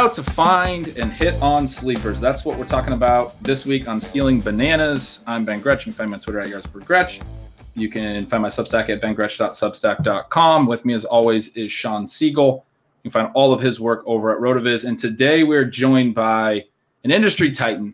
How to find and hit on sleepers. That's what we're talking about this week on Stealing Bananas. I'm Ben Gretch. You can find me on Twitter at YardsperGretch. You can find my Substack at bengretch.substack.com. With me, as always, is Shawn Siegele. You can find all of his work over at Rotoviz. And today we're joined by an industry titan,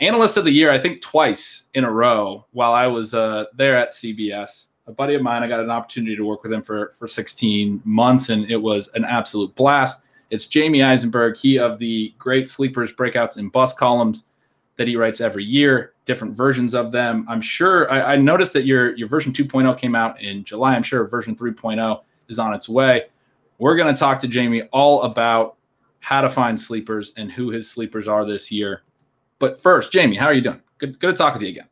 analyst of the year, I think twice in a row while I was uh, there at CBS. A buddy of mine, I got an opportunity to work with him for, for 16 months, and it was an absolute blast. It's Jamey Eisenberg, he of the great sleepers, breakouts, and bus columns that he writes every year, different versions of them. I'm sure I, I noticed that your your version 2.0 came out in July. I'm sure version 3.0 is on its way. We're going to talk to Jamie all about how to find sleepers and who his sleepers are this year. But first, Jamie, how are you doing? Good, good to talk with you again.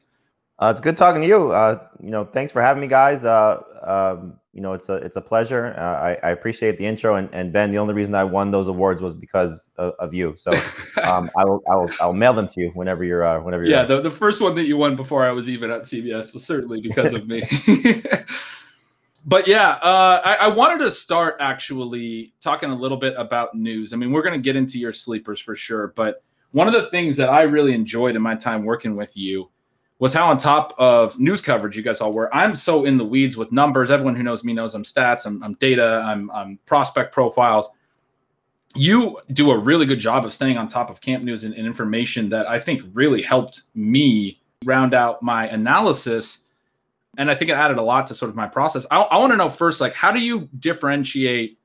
Uh, it's good talking to you. Uh, you know, thanks for having me, guys. Uh, um, you know, it's a it's a pleasure. Uh, I, I, appreciate the intro, and, and Ben, the only reason I won those awards was because of, of you. So um, I will I'll, I'll mail them to you whenever you're uh, whenever you're. Yeah, the, the first one that you won before I was even at CBS was certainly because of me. but yeah, uh, I, I, wanted to start actually talking a little bit about news. I mean, we're going to get into your sleepers for sure, but one of the things that I really enjoyed in my time working with you was how on top of news coverage you guys all were. I'm so in the weeds with numbers. Everyone who knows me knows I'm stats, I'm, I'm data, I'm, I'm, prospect profiles. You do a really good job of staying on top of camp news and, and information that I think really helped me round out my analysis. And I think it added a lot to sort of my process. I, I want to know first, like, how do you differentiate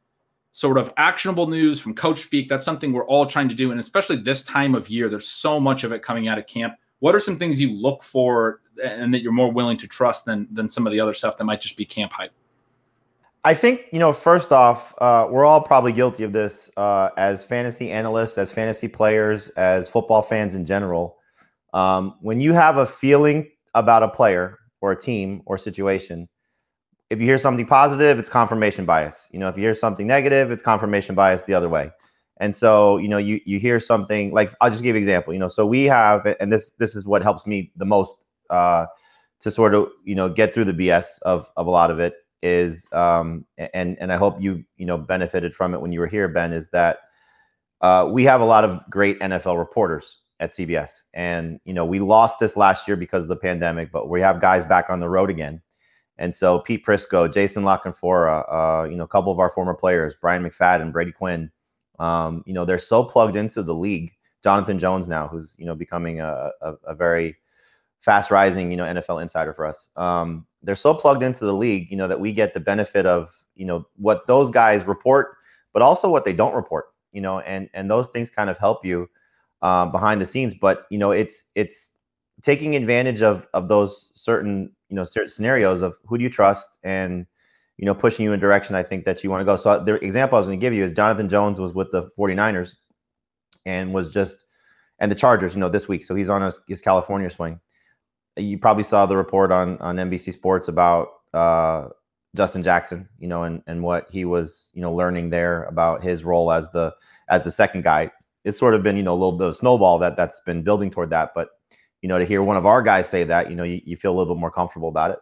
sort of actionable news from coach speak? That's something we're all trying to do. And especially this time of year, there's so much of it coming out of camp what are some things you look for and that you're more willing to trust than than some of the other stuff that might just be camp hype? I think you know. First off, uh, we're all probably guilty of this uh, as fantasy analysts, as fantasy players, as football fans in general. Um, when you have a feeling about a player or a team or situation, if you hear something positive, it's confirmation bias. You know, if you hear something negative, it's confirmation bias the other way. And so, you know, you you hear something like I'll just give you an example. You know, so we have, and this this is what helps me the most uh, to sort of you know get through the BS of of a lot of it is, um, and and I hope you you know benefited from it when you were here, Ben. Is that uh, we have a lot of great NFL reporters at CBS, and you know we lost this last year because of the pandemic, but we have guys back on the road again. And so Pete Prisco, Jason La Canfora, uh, you know, a couple of our former players, Bryant McFadden, Brady Quinn, um, you know, they're so plugged into the league. Jonathan Jones now, who's you know becoming a, a, a very fast rising, you know, NFL insider for us. Um, they're so plugged into the league, you know, that we get the benefit of you know what those guys report, but also what they don't report. You know, and and those things kind of help you um, behind the scenes. But you know, it's it's taking advantage of of those certain you know certain scenarios of who do you trust and you know, pushing you in a direction I think that you want to go. So the example I was going to give you is Jonathan Jones was with the 49ers and was just and the Chargers, you know, this week. So he's on his, his California swing. You probably saw the report on on NBC Sports about uh, Justin Jackson, you know, and and what he was, you know, learning there about his role as the as the second guy. It's sort of been, you know, a little bit of snowball that that's been building toward that. But you know, to hear one of our guys say that, you know, you, you feel a little bit more comfortable about it.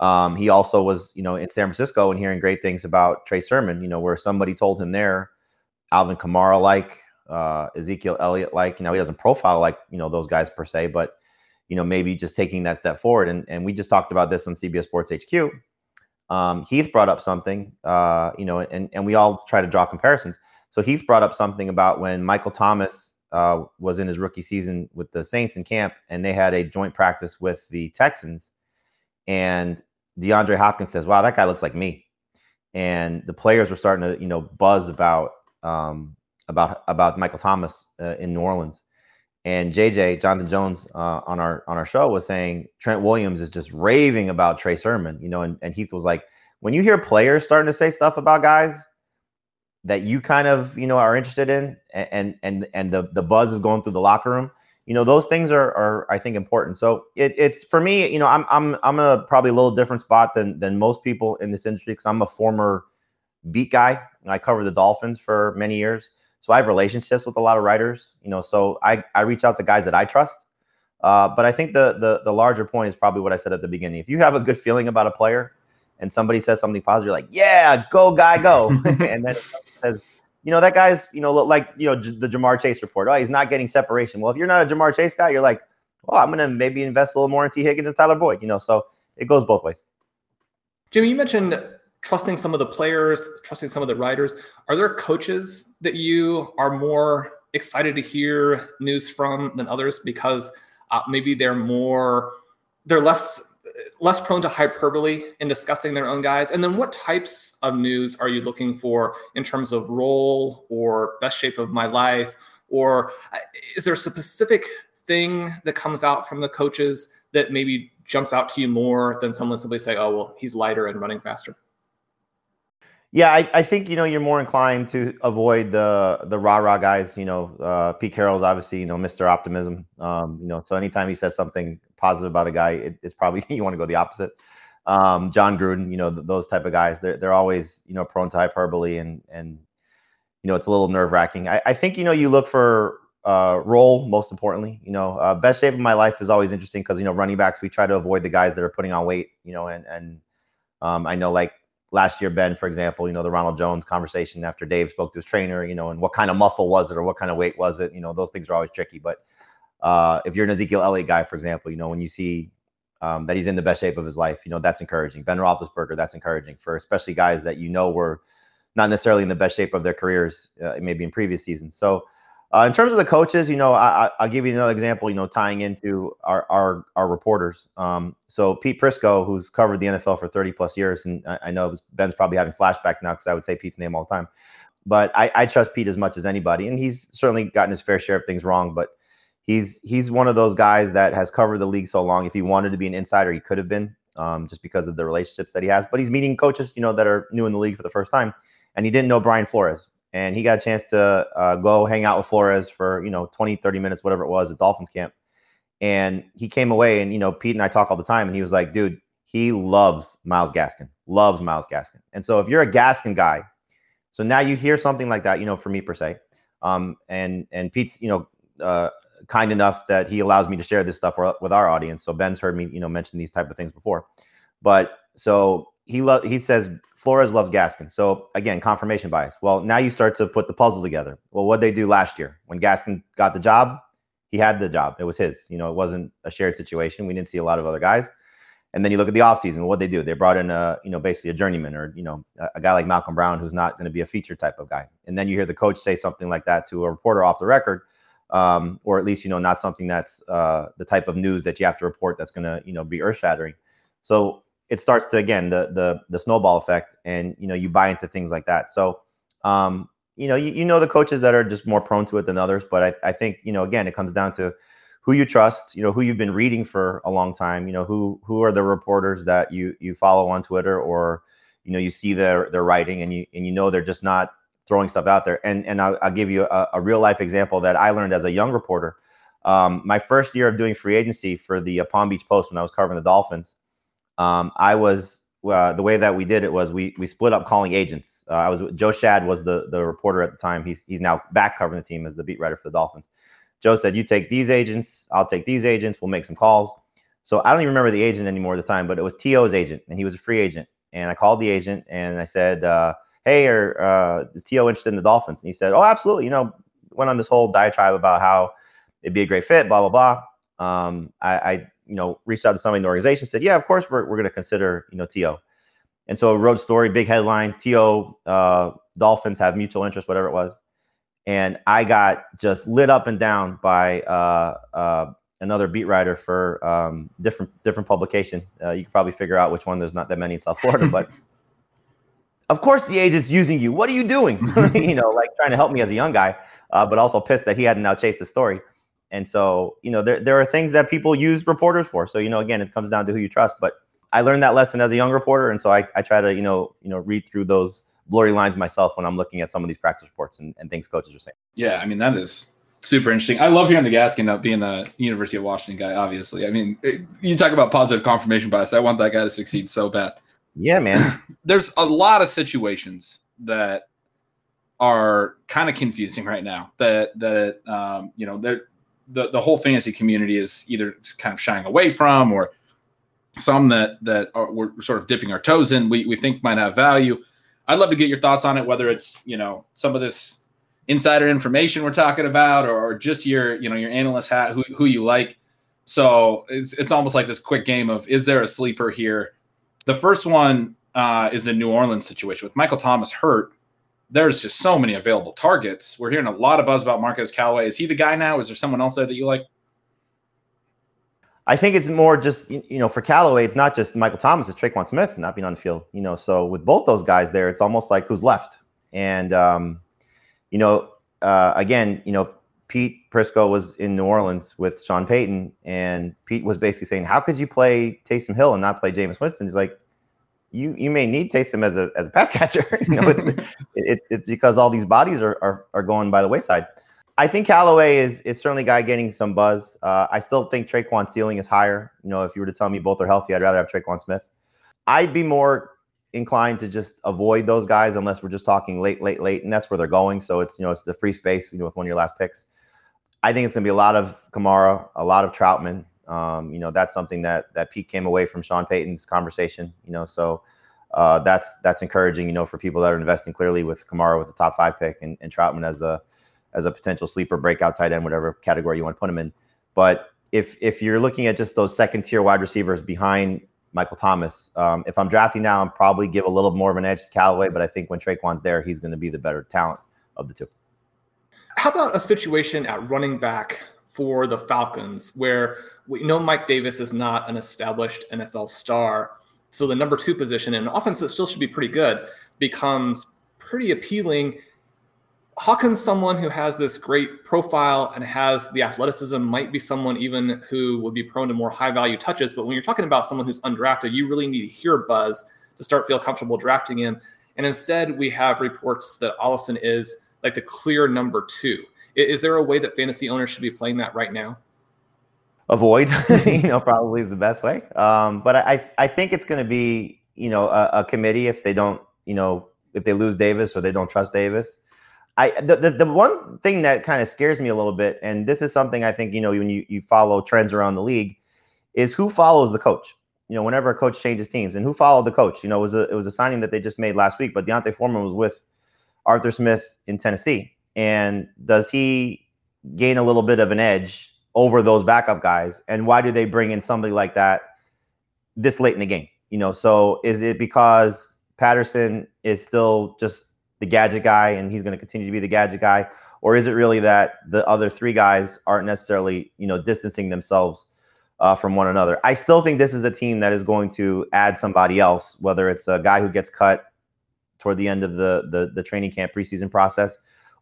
Um, he also was, you know, in San Francisco and hearing great things about Trey Sermon, you know, where somebody told him there, Alvin Kamara like, uh, Ezekiel Elliott like, you know, he doesn't profile like, you know, those guys per se, but, you know, maybe just taking that step forward. And, and we just talked about this on CBS Sports HQ. Um, Heath brought up something, uh, you know, and, and we all try to draw comparisons. So Heath brought up something about when Michael Thomas uh, was in his rookie season with the Saints in camp, and they had a joint practice with the Texans. And DeAndre Hopkins says, "Wow, that guy looks like me," and the players were starting to, you know, buzz about um, about about Michael Thomas uh, in New Orleans. And JJ Jonathan Jones uh, on our on our show was saying Trent Williams is just raving about Trey Sermon, you know, and, and Heath was like, when you hear players starting to say stuff about guys that you kind of you know are interested in, and and and the the buzz is going through the locker room, you know those things are are I think important. So it, it's for me, you know, I'm I'm I'm a probably a little different spot than than most people in this industry because I'm a former beat guy. I covered the Dolphins for many years, so I have relationships with a lot of writers. You know, so I I reach out to guys that I trust. Uh, but I think the the the larger point is probably what I said at the beginning. If you have a good feeling about a player, and somebody says something positive, you're like, yeah, go guy, go, and then says you know, that guy's, you know, like, you know, the Ja'Marr Chase report. Oh, he's not getting separation. Well, if you're not a Ja'Marr Chase guy, you're like, well, I'm going to maybe invest a little more in Tee Higgins and Tyler Boyd, you know, so it goes both ways. Jimmy, you mentioned trusting some of the players, trusting some of the writers. Are there coaches that you are more excited to hear news from than others because uh, maybe they're more, they're less less prone to hyperbole in discussing their own guys? And then what types of news are you looking for in terms of role or best shape of my life? Or uh, is there a specific thing that comes out from the coaches that maybe jumps out to you more than someone simply say, oh, well, he's lighter and running faster? Yeah, I, I think you know you're more inclined to avoid the the rah rah guys. You know, uh, Pete Carroll's obviously you know Mr. Optimism. Um, you know, so anytime he says something positive about a guy, it, it's probably you want to go the opposite. Um, Jon Gruden, you know, th- those type of guys, they're they're always you know prone to hyperbole and and you know it's a little nerve wracking. I, I think you know you look for uh, role most importantly. You know, uh, best shape of my life is always interesting because you know running backs we try to avoid the guys that are putting on weight. You know, and and um, I know like last year, Ben, for example, you know, the Ronald Jones conversation after Dave spoke to his trainer, you know, and what kind of muscle was it or what kind of weight was it? You know, those things are always tricky. But uh, if you're an Ezekiel Elliott guy, for example, you know, when you see um, that he's in the best shape of his life, you know, that's encouraging. Ben Roethlisberger, that's encouraging for especially guys that you know were not necessarily in the best shape of their careers, uh, maybe in previous seasons. So, uh, in terms of the coaches, you know, I, will give you another example. You know, tying into our our, our reporters. Um, so Pete Prisco, who's covered the NFL for 30 plus years, and I, I know Ben's probably having flashbacks now because I would say Pete's name all the time. But I, I trust Pete as much as anybody, and he's certainly gotten his fair share of things wrong. But he's he's one of those guys that has covered the league so long. If he wanted to be an insider, he could have been, um, just because of the relationships that he has. But he's meeting coaches, you know, that are new in the league for the first time, and he didn't know Brian Flores and he got a chance to uh, go hang out with Flores for, you know, 20, 30 minutes, whatever it was at Dolphins camp. And he came away and, you know, Pete and I talk all the time and he was like, dude, he loves Myles Gaskin, loves Myles Gaskin. And so if you're a Gaskin guy, so now you hear something like that, you know, for me per se, um, and, and Pete's, you know, uh, kind enough that he allows me to share this stuff with our audience. So Ben's heard me, you know, mention these type of things before, but so he lo- he says Flores loves Gaskin. So again, confirmation bias. Well, now you start to put the puzzle together. Well, what they do last year when Gaskin got the job, he had the job. It was his. You know, it wasn't a shared situation. We didn't see a lot of other guys. And then you look at the offseason, what they do? They brought in a, you know, basically a journeyman or, you know, a, a guy like Malcolm Brown who's not going to be a feature type of guy. And then you hear the coach say something like that to a reporter off the record, um, or at least, you know, not something that's uh, the type of news that you have to report that's going to, you know, be earth shattering. So it starts to again the the the snowball effect, and you know you buy into things like that. So um, you know you, you know the coaches that are just more prone to it than others, but I, I think you know again it comes down to who you trust, you know who you've been reading for a long time, you know who who are the reporters that you you follow on Twitter or you know you see their their writing and you and you know they're just not throwing stuff out there. And and I'll, I'll give you a, a, real life example that I learned as a young reporter. Um, my first year of doing free agency for the uh, Palm Beach Post when I was covering the Dolphins, um, I was uh, the way that we did it was we we split up calling agents. Uh, I was Joe Schad was the the reporter at the time. He's he's now back covering the team as the beat writer for the Dolphins. Joe said, "You take these agents, I'll take these agents. We'll make some calls." So I don't even remember the agent anymore at the time, but it was T.O.'s agent, and he was a free agent. And I called the agent and I said, uh, "Hey, are, uh, is T.O. interested in the Dolphins?" And he said, "Oh, absolutely. You know, went on this whole diatribe about how it'd be a great fit, blah blah blah. Um, I, I, you know, reached out to somebody in the organization, said, "Yeah, of course, we're we're going to consider, you know, To." And so wrote story, big headline, To uh, Dolphins have mutual interest, whatever it was. And I got just lit up and down by uh, uh, another beat writer for um, different different publication. Uh, you can probably figure out which one. There's not that many in South Florida, but of course the agent's using you. What are you doing? you know, like trying to help me as a young guy, uh, but also pissed that he hadn't now chased the story. And so, you know, there, there are things that people use reporters for. So, you know, again, it comes down to who you trust. But I learned that lesson as a young reporter. And so I, I try to, you know, you know, read through those blurry lines myself when I'm looking at some of these practice reports and, and things coaches are saying. Yeah, I mean, that is super interesting. I love hearing the Gaskin up being a University of Washington guy, obviously. I mean, it, you talk about positive confirmation bias. I want that guy to succeed so bad. Yeah, man. There's a lot of situations that are kind of confusing right now that that um, you know they're the, the whole fantasy community is either kind of shying away from or some that that are, we're sort of dipping our toes in we, we think might have value. I'd love to get your thoughts on it whether it's you know some of this insider information we're talking about or, or just your you know your analyst hat who, who you like. So it's, it's almost like this quick game of is there a sleeper here? The first one uh, is a new orleans situation with michael thomas hurt there's just so many available targets. We're hearing a lot of buzz about Marquez Callaway. Is he the guy now? Is there someone else there that you like? I think it's more just you know for Callaway, it's not just Michael Thomas, it's Tre'Quan Smith not being on the field. You know, so with both those guys there, it's almost like who's left. And um, you know, uh, again, you know, Pete Prisco was in New Orleans with Sean Payton, and Pete was basically saying, "How could you play Taysom Hill and not play Jameis Winston?" He's like, you you may need Taysom as a as a pass catcher. you know, it's, it, it, because all these bodies are, are are going by the wayside. I think Callaway is is certainly a guy getting some buzz. Uh, I still think Tre'Quan's ceiling is higher. You know, if you were to tell me both are healthy, I'd rather have Tre'Quan Smith. I'd be more inclined to just avoid those guys unless we're just talking late, late, late, and that's where they're going. So it's you know it's the free space you know with one of your last picks. I think it's going to be a lot of Kamara, a lot of Trautman, um, you know, that's something that that Pete came away from Sean Payton's conversation. You know, so uh, that's that's encouraging. You know, for people that are investing clearly with Kamara with the top five pick and, and Trautman as a as a potential sleeper breakout tight end, whatever category you want to put him in. But if if you're looking at just those second tier wide receivers behind Michael Thomas, um, if I'm drafting now, I'm probably give a little more of an edge to Callaway. But I think when Tre'Quan's there, he's going to be the better talent of the two. How about a situation at running back for the Falcons where we know Mike Davis is not an established NFL star. So the number two position in an offense that still should be pretty good becomes pretty appealing. Hawkins, someone who has this great profile and has the athleticism, might be someone even who would be prone to more high value touches. But when you're talking about someone who's undrafted, you really need to hear buzz to start feel comfortable drafting him. And instead, we have reports that Ollison is like the clear number two. Is there a way that fantasy owners should be playing that right now? Avoid, you know, probably is the best way. Um, but I, I think it's going to be, you know, a, a, committee if they don't, you know, if they lose Davis or they don't trust Davis. I the, the, the one thing that kind of scares me a little bit, and this is something I think you know when you, you follow trends around the league, is who follows the coach. You know, whenever a coach changes teams, and who followed the coach. You know, it was a it was a signing that they just made last week, but D'Onta Foreman was with Arthur Smith in Tennessee, and does he gain a little bit of an edge over those backup guys? And why do they bring in somebody like that this late in the game? You know, so is it because Patterson is still just the gadget guy and he's going to continue to be the gadget guy? Or is it really that the other three guys aren't necessarily, you know, distancing themselves uh, from one another? I still think this is a team that is going to add somebody else, whether it's a guy who gets cut toward the end of the the, the training camp preseason process,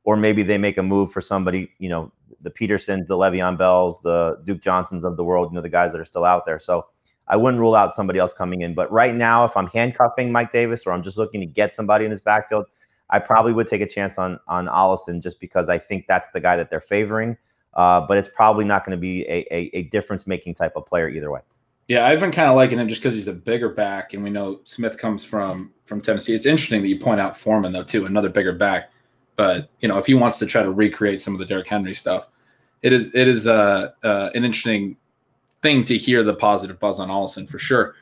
or maybe they make a move for somebody, you know, the Petersons, the Le'Veon Bells, the Duke Johnsons of the world, you know, the guys that are still out there. So I wouldn't rule out somebody else coming in. But right now, if I'm handcuffing Mike Davis or I'm just looking to get somebody in this backfield, I probably would take a chance on on Ollison just because I think that's the guy that they're favoring. Uh, but it's probably not going to be a, a, a difference making type of player either way. Yeah, I've been kind of liking him just because he's a bigger back, and we know Smith comes from from Tennessee. It's interesting that you point out Foreman though too, another bigger back. But you know, if he wants to try to recreate some of the Derrick Henry stuff, it is it is uh, uh, an interesting thing to hear the positive buzz on Ollison for sure.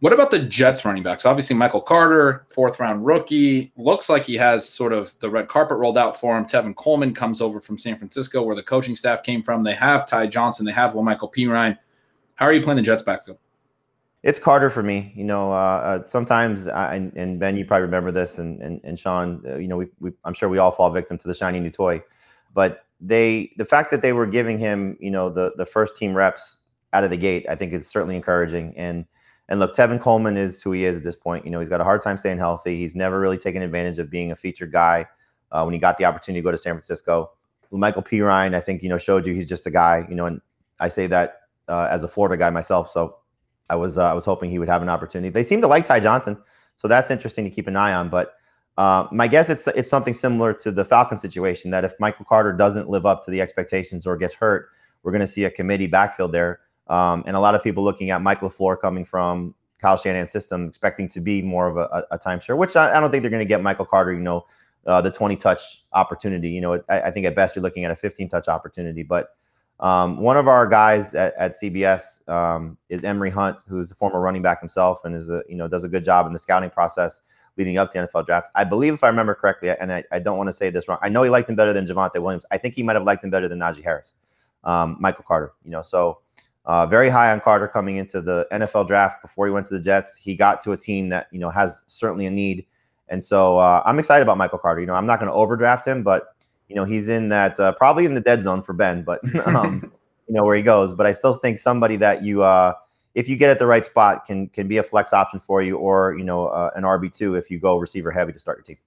What about the Jets running backs? Obviously, Michael Carter, fourth round rookie, looks like he has sort of the red carpet rolled out for him. Tevin Coleman comes over from San Francisco, where the coaching staff came from. They have Ty Johnson, they have La'Mical Perine. How are you playing the Jets backfield? It's Carter for me. You know, uh, uh, sometimes, I, and, and, Ben, you probably remember this, and and, and Sean, uh, you know, we, we, I'm sure we all fall victim to the shiny new toy, but they, the fact that they were giving him, you know, the the first team reps out of the gate, I think is certainly encouraging. And and look, Tevin Coleman is who he is at this point. You know, he's got a hard time staying healthy. He's never really taken advantage of being a featured guy uh, when he got the opportunity to go to San Francisco. La'Mical Perine, I think, you know, showed you he's just a guy, you know, and I say that uh, as a Florida guy myself. So I was uh, I was hoping he would have an opportunity. They seem to like Ty Johnson, so that's interesting to keep an eye on. But uh, my guess it's it's something similar to the Falcon situation that if Michael Carter doesn't live up to the expectations or gets hurt, we're going to see a committee backfield there. Um, and a lot of people looking at Mike LaFleur coming from Kyle Shanahan's system, expecting to be more of a, a, timeshare, which I, I, don't think they're going to get Michael Carter, you know, uh, the 20 touch opportunity. You know, I, I, think at best you're looking at a 15 touch opportunity. But um, one of our guys at, at CBS um, is Emory Hunt, who's a former running back himself and is a, you know, does a good job in the scouting process leading up to the NFL draft. I believe, if I remember correctly, and I, I don't want to say this wrong, I know he liked him better than Javonte Williams. I think he might have liked him better than Najee Harris, um, Michael Carter, you know, so uh, very high on Carter coming into the NFL draft before he went to the Jets. He got to a team that you know has certainly a need, and so uh, I'm excited about Michael Carter. You know, I'm not going to overdraft him, but you know he's in that uh, probably in the dead zone for Ben, but um, you know where he goes. But I still think somebody that you, uh, if you get at the right spot, can can be a flex option for you, or you know uh, an RB two if you go receiver heavy to start your team.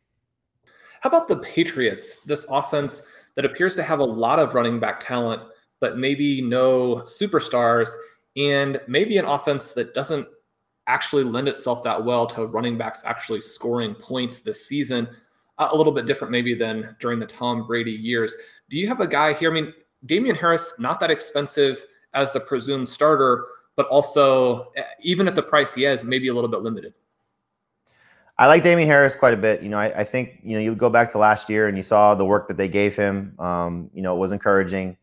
How about the Patriots? This offense that appears to have a lot of running back talent but maybe no superstars and maybe an offense that doesn't actually lend itself that well to running backs actually scoring points this season. A little bit different maybe than during the Tom Brady years. Do you have a guy here? I mean, Damien Harris, not that expensive as the presumed starter, but also eh, even at the price he is, maybe a little bit limited. I like Damien Harris quite a bit. You know, I, I, think you know you go back to last year and you saw the work that they gave him. Um, you know, it was encouraging.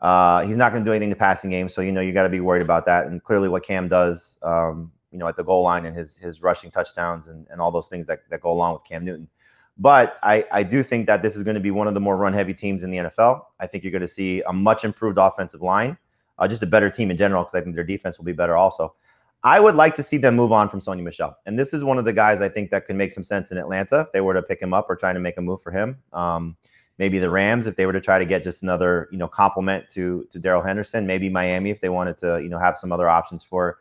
Uh, he's not going to do anything to passing game, so you know you got to be worried about that. And clearly, what Cam does, um, you know, at the goal line and his his rushing touchdowns and, and all those things that, that go along with Cam Newton. But I, I do think that this is going to be one of the more run heavy teams in the NFL. I think you're going to see a much improved offensive line, uh, just a better team in general, because I think their defense will be better also. I would like to see them move on from Sony Michel. And this is one of the guys I think that could make some sense in Atlanta if they were to pick him up or trying to make a move for him. Um, maybe the Rams if they were to try to get just another you know complement to to Darrell Henderson. Maybe Miami if they wanted to you know have some other options for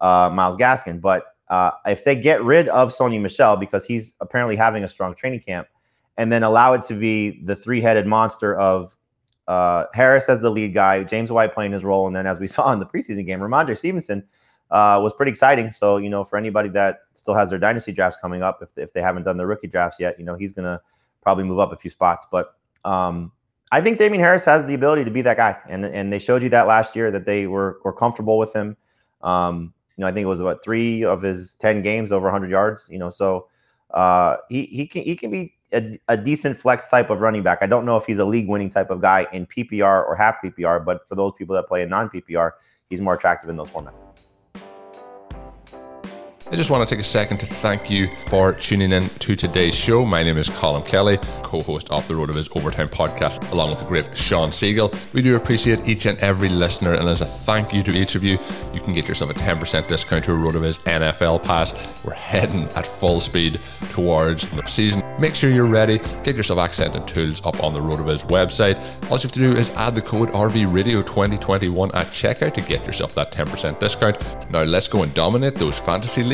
uh, Myles Gaskin. But uh, if they get rid of Sony Michel because he's apparently having a strong training camp, and then allow it to be the three-headed monster of uh, Harris as the lead guy, James White playing his role, and then as we saw in the preseason game, Rhamondre Stevenson. Uh, was pretty exciting. So, you know, for anybody that still has their dynasty drafts coming up, if, if they haven't done their rookie drafts yet, you know, he's to probably move up a few spots. But um, I think Damien Harris has the ability to be that guy, and and they showed you that last year that they were were comfortable with him. Um, you know, I think it was about three of his ten games over 100 yards. You know, so uh, he he can he can be a, a, decent flex type of running back. I don't know if he's a league winning type of guy in PPR or half PPR, but for those people that play in non PPR, he's more attractive in those formats. I just want to take a second to thank you for tuning in to today's show. My name is Colin Kelly, co host of the RotoViz Overtime podcast, along with the great Shawn Siegele. We do appreciate each and every listener, and as a thank you to each of you, you can get yourself a 10% discount to a RotoViz NFL pass. We're heading at full speed towards the season. Make sure you're ready, get yourself accent and tools up on the RotoViz website. All you have to do is add the code RVRadio2021 at checkout to get yourself that 10% discount. Now let's go and dominate those fantasy leagues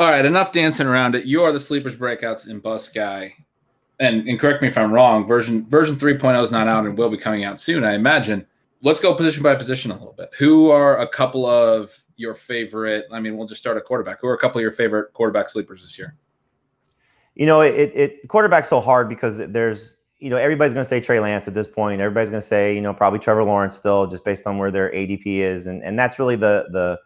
All right, enough dancing around it. You are the sleepers breakouts in Bus Guy. And, and correct me if I'm wrong, version version 3.0 is not out and will be coming out soon, I imagine. Let's go position by position a little bit. Who are a couple of your favorite? I mean, we'll just start at quarterback. Who are a couple of your favorite quarterback sleepers this year? You know, it, it quarterback's so hard because there's, you know, everybody's going to say Trey Lance at this point. Everybody's going to say, you know, probably Trevor Lawrence still, just based on where their ADP is, and and that's really the the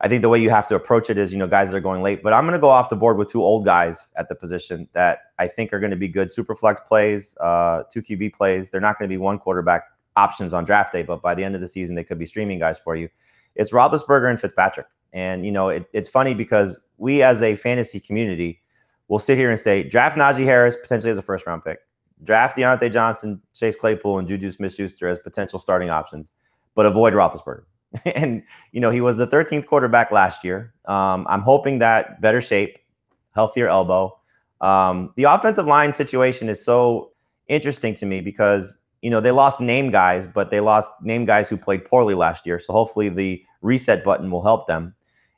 I think the way you have to approach it is, you know, guys are going late. But I'm going to go off the board with two old guys at the position that I think are going to be good super flex plays, uh, two QB plays. They're not going to be one quarterback options on draft day, but by the end of the season, they could be streaming guys for you. It's Roethlisberger and Fitzpatrick. And, you know, it, it's funny because we as a fantasy community will sit here and say, draft Najee Harris potentially as a first round pick, draft Diontae Johnson, Chase Claypool, and Juju Smith Schuster as potential starting options, but avoid Roethlisberger. and you know he was the 13th quarterback last year. Um, I'm hoping that better shape, healthier elbow. Um, the offensive line situation is so interesting to me because you know they lost name guys, but they lost name guys who played poorly last year. So hopefully the reset button will help them.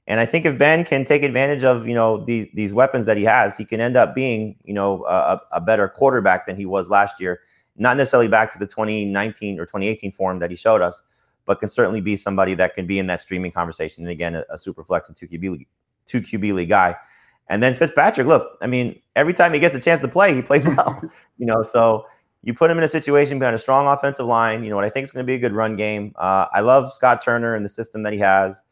And I think if Ben can take advantage of you know these these weapons that he has, he can end up being you know a, a better quarterback than he was last year. Not necessarily back to the 2019 or 2018 form that he showed us, but can certainly be somebody that can be in that streaming conversation. And again, a, a super flex and two QB league, two QB league guy. And then Fitzpatrick, look, I mean, every time he gets a chance to play, he plays well. you know, so you put him in a situation behind a strong offensive line. You know what I think is going to be a good run game. Uh, I love Scott Turner and the system that he has.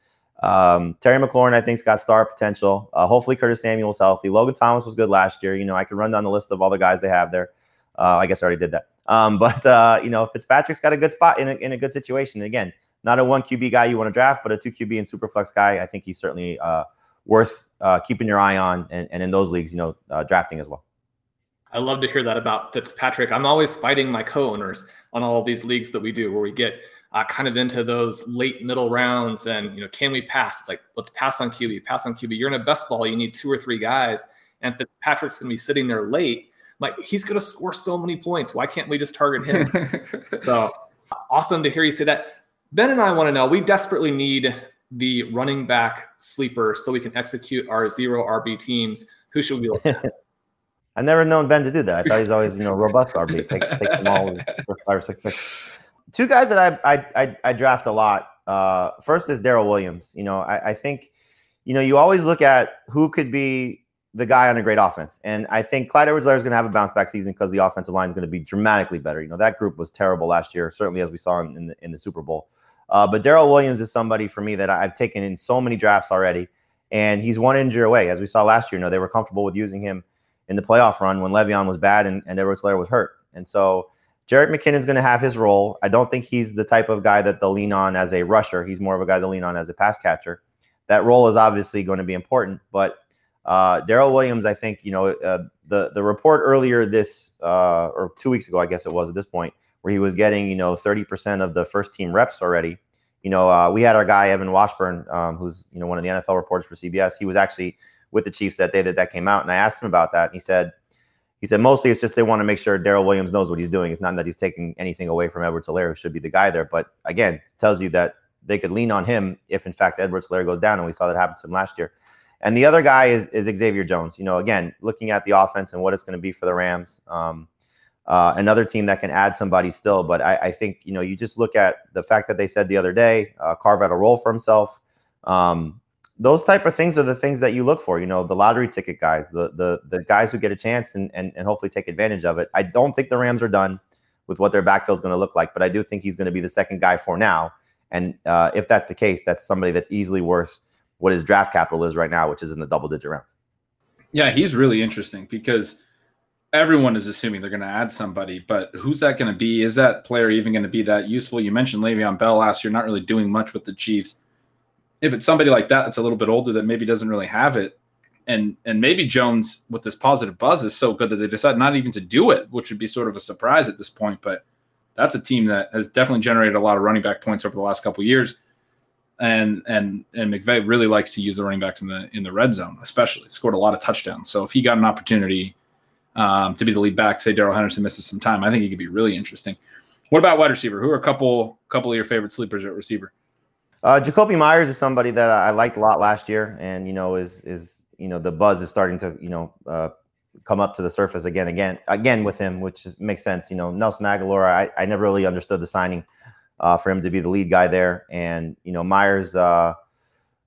Um, Terry McLaurin, I think, has got star potential. Uh, hopefully, Curtis Samuel's healthy. Logan Thomas was good last year. You know, I could run down the list of all the guys they have there. Uh, I guess I already did that. Um, but uh, you know, Fitzpatrick's got a good spot in a, in a good situation. And again, not a one QB guy you want to draft, but a two QB and super flex guy. I think he's certainly uh, worth uh, keeping your eye on, and, and in those leagues, you know, uh, drafting as well. I love to hear that about Fitzpatrick. I'm always fighting my co-owners on all of these leagues that we do, where we get uh, kind of into those late middle rounds, and you know, can we pass? It's like let's pass on QB, pass on QB. You're in a best ball, you need two or three guys, and Fitzpatrick's going to be sitting there late. Like he's going to score so many points. Why can't we just target him? so awesome to hear you say that. Ben and I want to know we desperately need the running back sleeper so we can execute our zero RB teams. Who should we look at? I've never known Ben to do that. I thought he's always, you know, robust RB. Takes, takes them all five or six picks. Two guys that I I, I, I draft a lot. Uh, first is Darrel Williams. You know, I, I think, you know, you always look at who could be the guy on a great offense. And I think Clyde Edwards-Helaire is going to have a bounce back season because the offensive line is going to be dramatically better. You know, that group was terrible last year, certainly as we saw in, the, in the Super Bowl. Uh, but Darrel Williams is somebody for me that I've taken in so many drafts already. And he's one injury away. As we saw last year, you know, they were comfortable with using him in the playoff run when Le'Veon was bad and, and Edwards-Helaire was hurt. And so Jerick McKinnon's going to have his role. I don't think he's the type of guy that they'll lean on as a rusher. He's more of a guy they'll lean on as a pass catcher. That role is obviously going to be important, but uh, Darrel Williams, I think, you know, uh, the the report earlier this uh, or two weeks ago, I guess it was at this point, where he was getting, you know, 30% of the first team reps already. You know, uh, we had our guy Evan Washburn, um, who's you know one of the NFL reporters for CBS. He was actually with the Chiefs that day that that came out, and I asked him about that, and he said. He said mostly it's just they want to make sure Darrel Williams knows what he's doing. It's not that he's taking anything away from Edwards-Helaire, who should be the guy there. But again, tells you that they could lean on him if in fact Edwards-Helaire goes down, and we saw that happen to him last year. And the other guy is, is Xavier Jones. You know, again, looking at the offense and what it's going to be for the Rams. Um, uh, another team that can add somebody still, but I, I, think you know you just look at the fact that they said the other day uh, carve out a role for himself. Um, those type of things are the things that you look for. You know, the lottery ticket guys, the the the guys who get a chance and and, and hopefully take advantage of it. I don't think the Rams are done with what their backfield is going to look like, but I do think he's going to be the second guy for now. And uh, if that's the case, that's somebody that's easily worth what his draft capital is right now, which is in the double digit rounds. Yeah, he's really interesting because everyone is assuming they're going to add somebody, but who's that going to be? Is that player even going to be that useful? You mentioned Le'Veon Bell last year, not really doing much with the Chiefs. If it's somebody like that that's a little bit older that maybe doesn't really have it, and and maybe Jones with this positive buzz is so good that they decide not even to do it, which would be sort of a surprise at this point. But that's a team that has definitely generated a lot of running back points over the last couple years. And and and McVay really likes to use the running backs in the in the red zone, especially scored a lot of touchdowns. So if he got an opportunity um, to be the lead back, say Darrell Henderson misses some time, I think he could be really interesting. What about wide receiver? Who are a couple couple of your favorite sleepers at receiver? Uh, Jakobi Meyers is somebody that I liked a lot last year, and you know is is you know the buzz is starting to you know uh, come up to the surface again, again, again with him, which is, makes sense. You know, Nelson Agholor, I, I never really understood the signing uh, for him to be the lead guy there, and you know Meyers uh,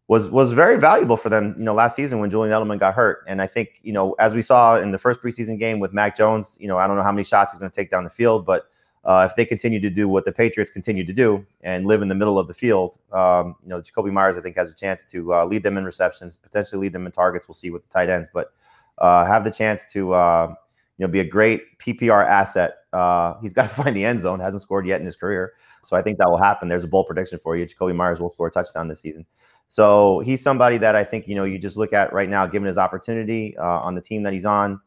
was was very valuable for them. You know, last season when Julian Edelman got hurt, and I think you know as we saw in the first preseason game with Mac Jones, you know I don't know how many shots he's going to take down the field, but uh, if they continue to do what the Patriots continue to do and live in the middle of the field, um, you know, Jakobi Meyers I think, has a chance to uh, lead them in receptions, potentially lead them in targets. We'll see with the tight ends, but uh, have the chance to, uh, you know, be a great PPR asset. Uh, he's got to find the end zone. Hasn't scored yet in his career, so I think that will happen. There's a bold prediction for you. Jakobi Meyers will score a touchdown this season. So he's somebody that I think you know you just look at right now, given his opportunity uh, on the team that he's on.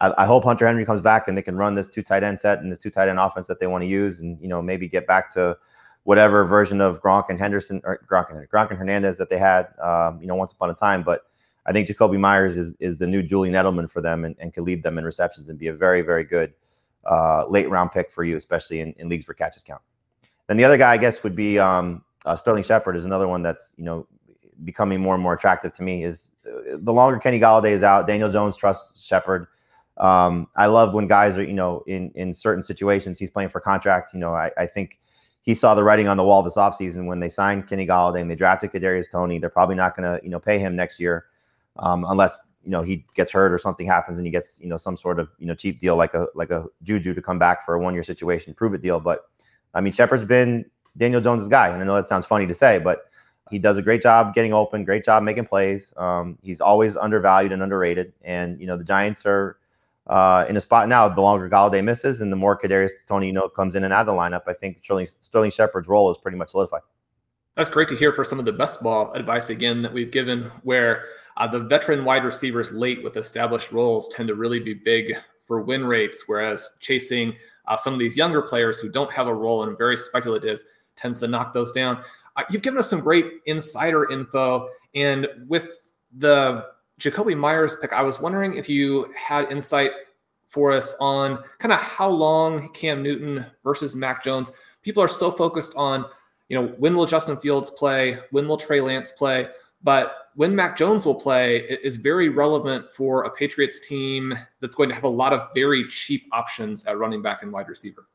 I, I, hope Hunter Henry comes back and they can run this two tight end set and this two tight end offense that they want to use, and you know maybe get back to whatever version of Gronk and Henderson or Gronk and, Gronk and Hernandez that they had, um, you know, once upon a time. But I think Jakobi Meyers is is the new Julian Edelman for them and, and can lead them in receptions and be a very very good uh, late round pick for you, especially in, in leagues where catches count. Then the other guy I guess would be um, uh, Sterling Shepard is another one that's you know becoming more and more attractive to me. Is uh, the longer Kenny Golladay is out, Daniel Jones trusts Shepard. Um, I love when guys are, you know, in in certain situations, he's playing for contract. You know, I, I think he saw the writing on the wall this offseason when they signed Kenny Golladay and they drafted Kadarius Toney. They're probably not going to, you know, pay him next year um, unless you know he gets hurt or something happens and he gets you know some sort of you know cheap deal like a like a Juju to come back for a one year situation, prove it deal. But I mean, Shepard's been Daniel Jones's guy, and I know that sounds funny to say, but he does a great job getting open, great job making plays. Um, he's always undervalued and underrated, and you know the Giants are uh, in a spot now. The longer Golladay misses, and the more Kadarius Toney, you know comes in and out of the lineup, I think Sterling, Sterling Shepard's role is pretty much solidified. That's great to hear for some of the best ball advice again that we've given, where uh, the veteran wide receivers late with established roles tend to really be big for win rates, whereas chasing uh, some of these younger players who don't have a role and very speculative tends to knock those down. Uh, you've given us some great insider info, and with the Jakobi Meyers pick, I was wondering if you had insight for us on kind of how long Cam Newton versus Mac Jones. People are so focused on, you know, when will Justin Fields play? When will Trey Lance play? But when Mac Jones will play is very relevant for a Patriots team that's going to have a lot of very cheap options at running back and wide receiver.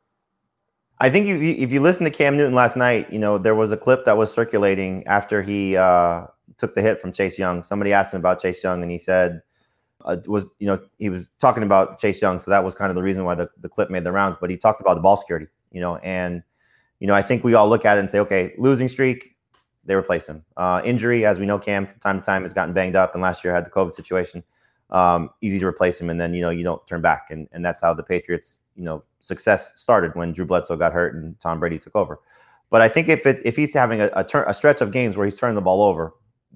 I think if you, if you listen to Cam Newton last night, you know there was a clip that was circulating after he uh, took the hit from Chase Young. Somebody asked him about Chase Young, and he said uh, was you know he was talking about Chase Young, so that was kind of the reason why the, the clip made the rounds. But he talked about the ball security, you know, and you know I think we all look at it and say, okay, losing streak, they replace him. Uh, injury, as we know, Cam from time to time has gotten banged up, and last year had the COVID situation. Um, easy to replace him, and then you know you don't turn back, and and that's how the Patriots you know success started when Drew Bledsoe got hurt and Tom Brady took over. But I think if it, if he's having a, a, turn, a stretch of games where he's turning the ball over,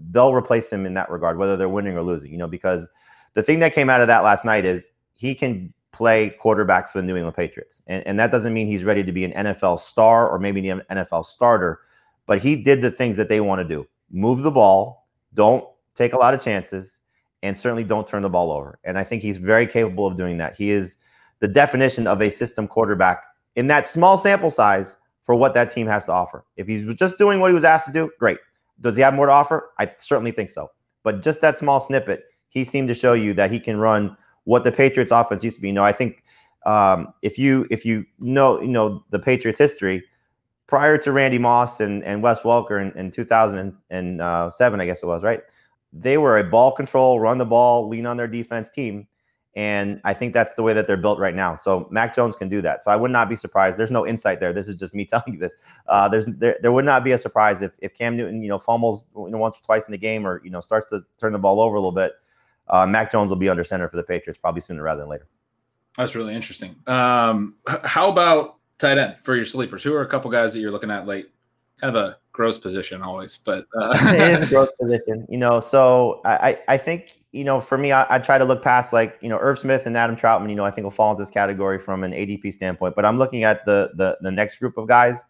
they'll replace him in that regard, whether they're winning or losing. You know, because the thing that came out of that last night is he can play quarterback for the New England Patriots, and, and that doesn't mean he's ready to be an NFL star or maybe an NFL starter, but he did the things that they want to do: move the ball, don't take a lot of chances, and certainly don't turn the ball over. And I think he's very capable of doing that. He is the definition of a system quarterback in that small sample size for what that team has to offer. If he's just doing what he was asked to do, great. Does he have more to offer? I certainly think so. But just that small snippet, he seemed to show you that he can run what the Patriots offense used to be. You know, I think um, if you if you know you know the Patriots history, prior to Randy Moss and, and Wes Welker in, in 2007, I guess it was, right? They were a ball control, run the ball, lean on their defense team. And I think that's the way that they're built right now. So Mac Jones can do that. So I would not be surprised. There's no insight there. This is just me telling you this. Uh, there's there, there would not be a surprise if, if Cam Newton, you know, fumbles you know, once or twice in the game or, you know, starts to turn the ball over a little bit. Uh, Mac Jones will be under center for the Patriots probably sooner rather than later. That's really interesting. Um, how about tight end for your sleepers? Who are a couple guys that you're looking at late? Kind of a gross position always, but uh. it is a gross position, you know. So I, I think you know, for me, I, I, try to look past like you know Irv Smith and Adam Trautman. You know, I think will fall into this category from an ADP standpoint. But I'm looking at the the the next group of guys.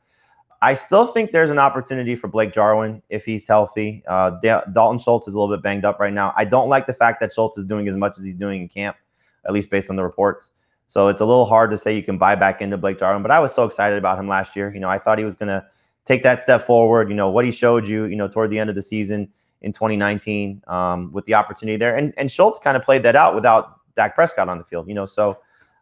I still think there's an opportunity for Blake Jarwin if he's healthy. Uh, Dalton Schultz is a little bit banged up right now. I don't like the fact that Schultz is doing as much as he's doing in camp, at least based on the reports. So it's a little hard to say you can buy back into Blake Jarwin. But I was so excited about him last year. You know, I thought he was going to take that step forward. You know what he showed you. You know toward the end of the season in 2019 um, with the opportunity there, and and Schultz kind of played that out without Dak Prescott on the field. You know, so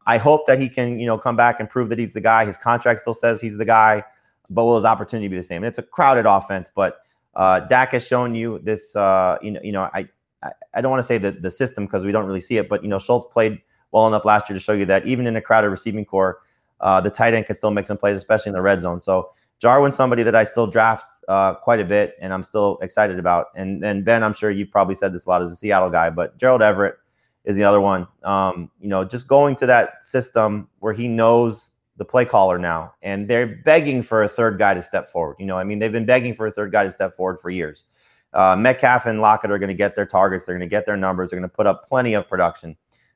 I hope that he can you know come back and prove that he's the guy. His contract still says he's the guy, but will his opportunity be the same? And it's a crowded offense, but uh, Dak has shown you this. Uh, you know, you know, I I, I don't want to say the the system because we don't really see it, but you know, Schultz played well enough last year to show you that even in a crowded receiving corps, uh, the tight end can still make some plays, especially in the red zone. So Jarwin's somebody that I still draft uh, quite a bit, and I'm still excited about. And then Ben, I'm sure you probably said this a lot as a Seattle guy, but Gerald Everett is the other one. Um, you know, just going to that system where he knows the play caller now, and they're begging for a third guy to step forward. You know, I mean, they've been begging for a third guy to step forward for years. Uh, Metcalf and Lockett are going to get their targets. They're going to get their numbers. They're going to put up plenty of production.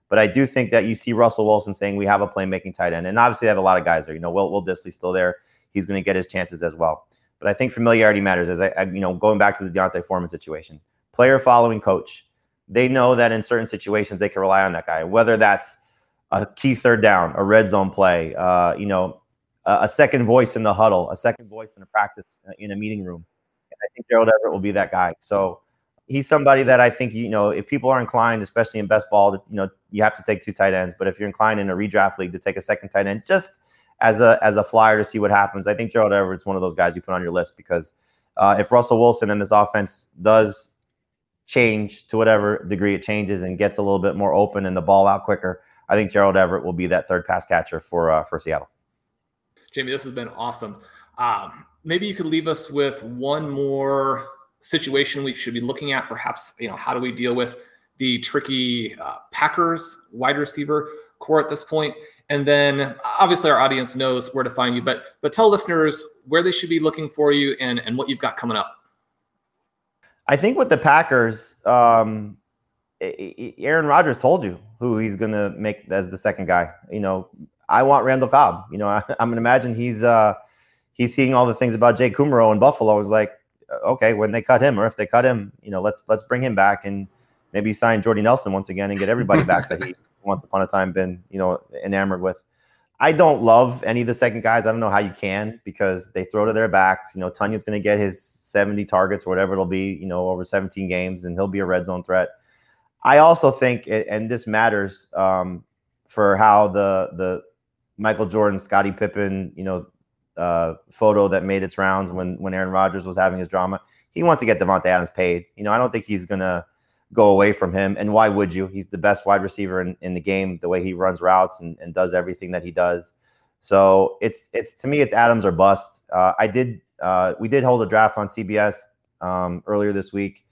But I do think that you see Russell Wilson saying we have a playmaking tight end, and obviously they have a lot of guys there. You know, Will Will Dissly still there. He's going to get his chances as well. But I think familiarity matters. As I, I, you know, going back to the D'Onta Foreman situation, player following coach, they know that in certain situations they can rely on that guy, whether that's a key third down, a red zone play, uh, you know, a, a, second voice in the huddle, a second voice in a practice uh, in a meeting room. And I think Gerald Everett will be that guy. So he's somebody that I think you know if people are inclined, especially in best ball, you know you have to take two tight ends. But if you're inclined in a redraft league to take a second tight end, just as a as a flyer to see what happens. I think Gerald Everett's one of those guys you put on your list because uh, if Russell Wilson and this offense does change to whatever degree it changes and gets a little bit more open and the ball out quicker, I think Gerald Everett will be that third pass catcher for uh, for Seattle. Jamey, this has been awesome. Um, maybe you could leave us with one more situation we should be looking at. Perhaps you know how do we deal with the tricky uh, Packers wide receiver corps at this point? And then obviously our audience knows where to find you, but but tell listeners where they should be looking for you and and what you've got coming up. I think with the Packers, um, Aaron Rodgers told you who he's going to make as the second guy. You know, I want Randall Cobb. You know, I, am going to imagine he's uh, he's seeing all the things about Jake Kumerow in Buffalo. Is like, okay, when they cut him, or if they cut him, you know, let's let's bring him back and maybe sign Jordy Nelson once again and get everybody back that he once upon a time been, you know, enamored with. I don't love any of the second guys. I don't know how you can because they throw to their backs. You know, Tonyan's going to get his 70 targets or whatever it'll be, you know, over 17 games, and he'll be a red zone threat. I also think, and this matters um, for how the the Michael Jordan, Scottie Pippen, you know, uh, photo that made its rounds when when Aaron Rodgers was having his drama. He wants to get Davante Adams paid. You know, I don't think he's gonna go away from him. And why would you? He's the best wide receiver in, in the game, the way he runs routes and, and does everything that he does. So it's it's to me it's Adams or bust. Uh, I did uh, we did hold a draft on CBS um, earlier this week,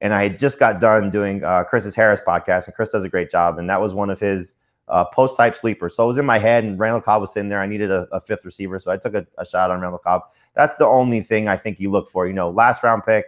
and I just got done doing uh, Chris's Harris podcast, and Chris does a great job, and that was one of his uh, post type sleeper. So it was in my head, and Randall Cobb was sitting there. I needed a, a fifth receiver, so I took a, a shot on Randall Cobb. That's the only thing I think you look for. You know, last round pick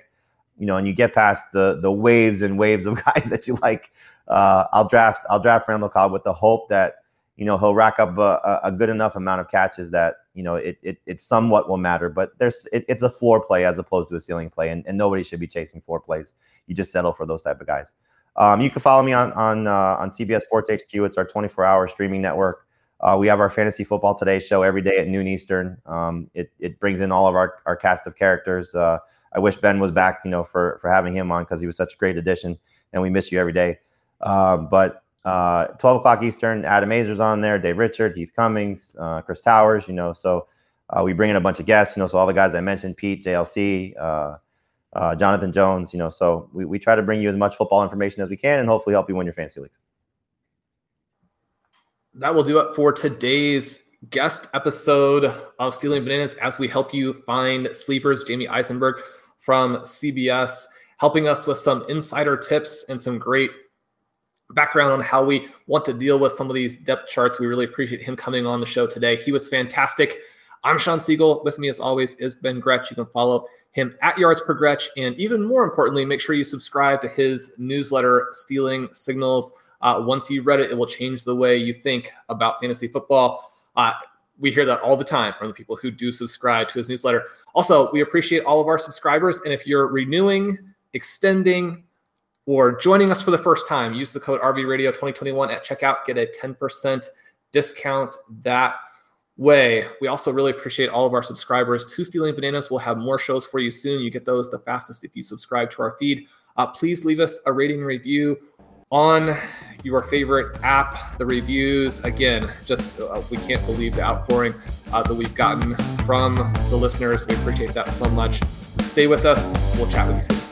you know, and you get past the the waves and waves of guys that you like, uh, I'll draft I'll draft Randall Cobb with the hope that you know he'll rack up a, a good enough amount of catches that you know it it, it somewhat will matter. But there's it, it's a floor play as opposed to a ceiling play, and, and nobody should be chasing floor plays. You just settle for those type of guys. Um, you can follow me on on uh, on CBS Sports HQ. It's our 24 hour streaming network. Uh, we have our Fantasy Football Today show every day at noon Eastern. Um, it, it brings in all of our, our cast of characters. Uh, I wish Ben was back, you know, for for having him on because he was such a great addition, and we miss you every day. Um, but uh, 12 o'clock Eastern, Adam Aizer's on there, Dave Richard, Heath Cummings, uh, Chris Towers, you know, so uh, we bring in a bunch of guests. You know, so all the guys I mentioned, Pete, JLC, uh, Jonathan Jones. You know, so we, we try to bring you as much football information as we can, and hopefully help you win your fantasy leagues. That will do it for today's guest episode of Stealing Bananas as we help you find sleepers. Jamey Eisenberg from CBS helping us with some insider tips and some great background on how we want to deal with some of these depth charts. We really appreciate him coming on the show today. He was fantastic. I'm Shawn Siegele. With me, as always, is Ben Gretch. You can follow him at Yards Per Gretch. And even more importantly, make sure you subscribe to his newsletter, Stealing Signals. Uh, once you've read it, it will change the way you think about fantasy football. Uh, we hear that all the time from the people who do subscribe to his newsletter. Also, we appreciate all of our subscribers. And if you're renewing, extending, or joining us for the first time, use the code RV Radio 2021 at checkout. Get a 10% discount that way. We also really appreciate all of our subscribers to Stealing Bananas. We'll have more shows for you soon. You get those the fastest if you subscribe to our feed. Uh, please leave us a rating review on your favorite app. The reviews, again, just uh, we can't believe the outpouring uh, that we've gotten from the listeners. We appreciate that so much. Stay with us. We'll chat with you soon.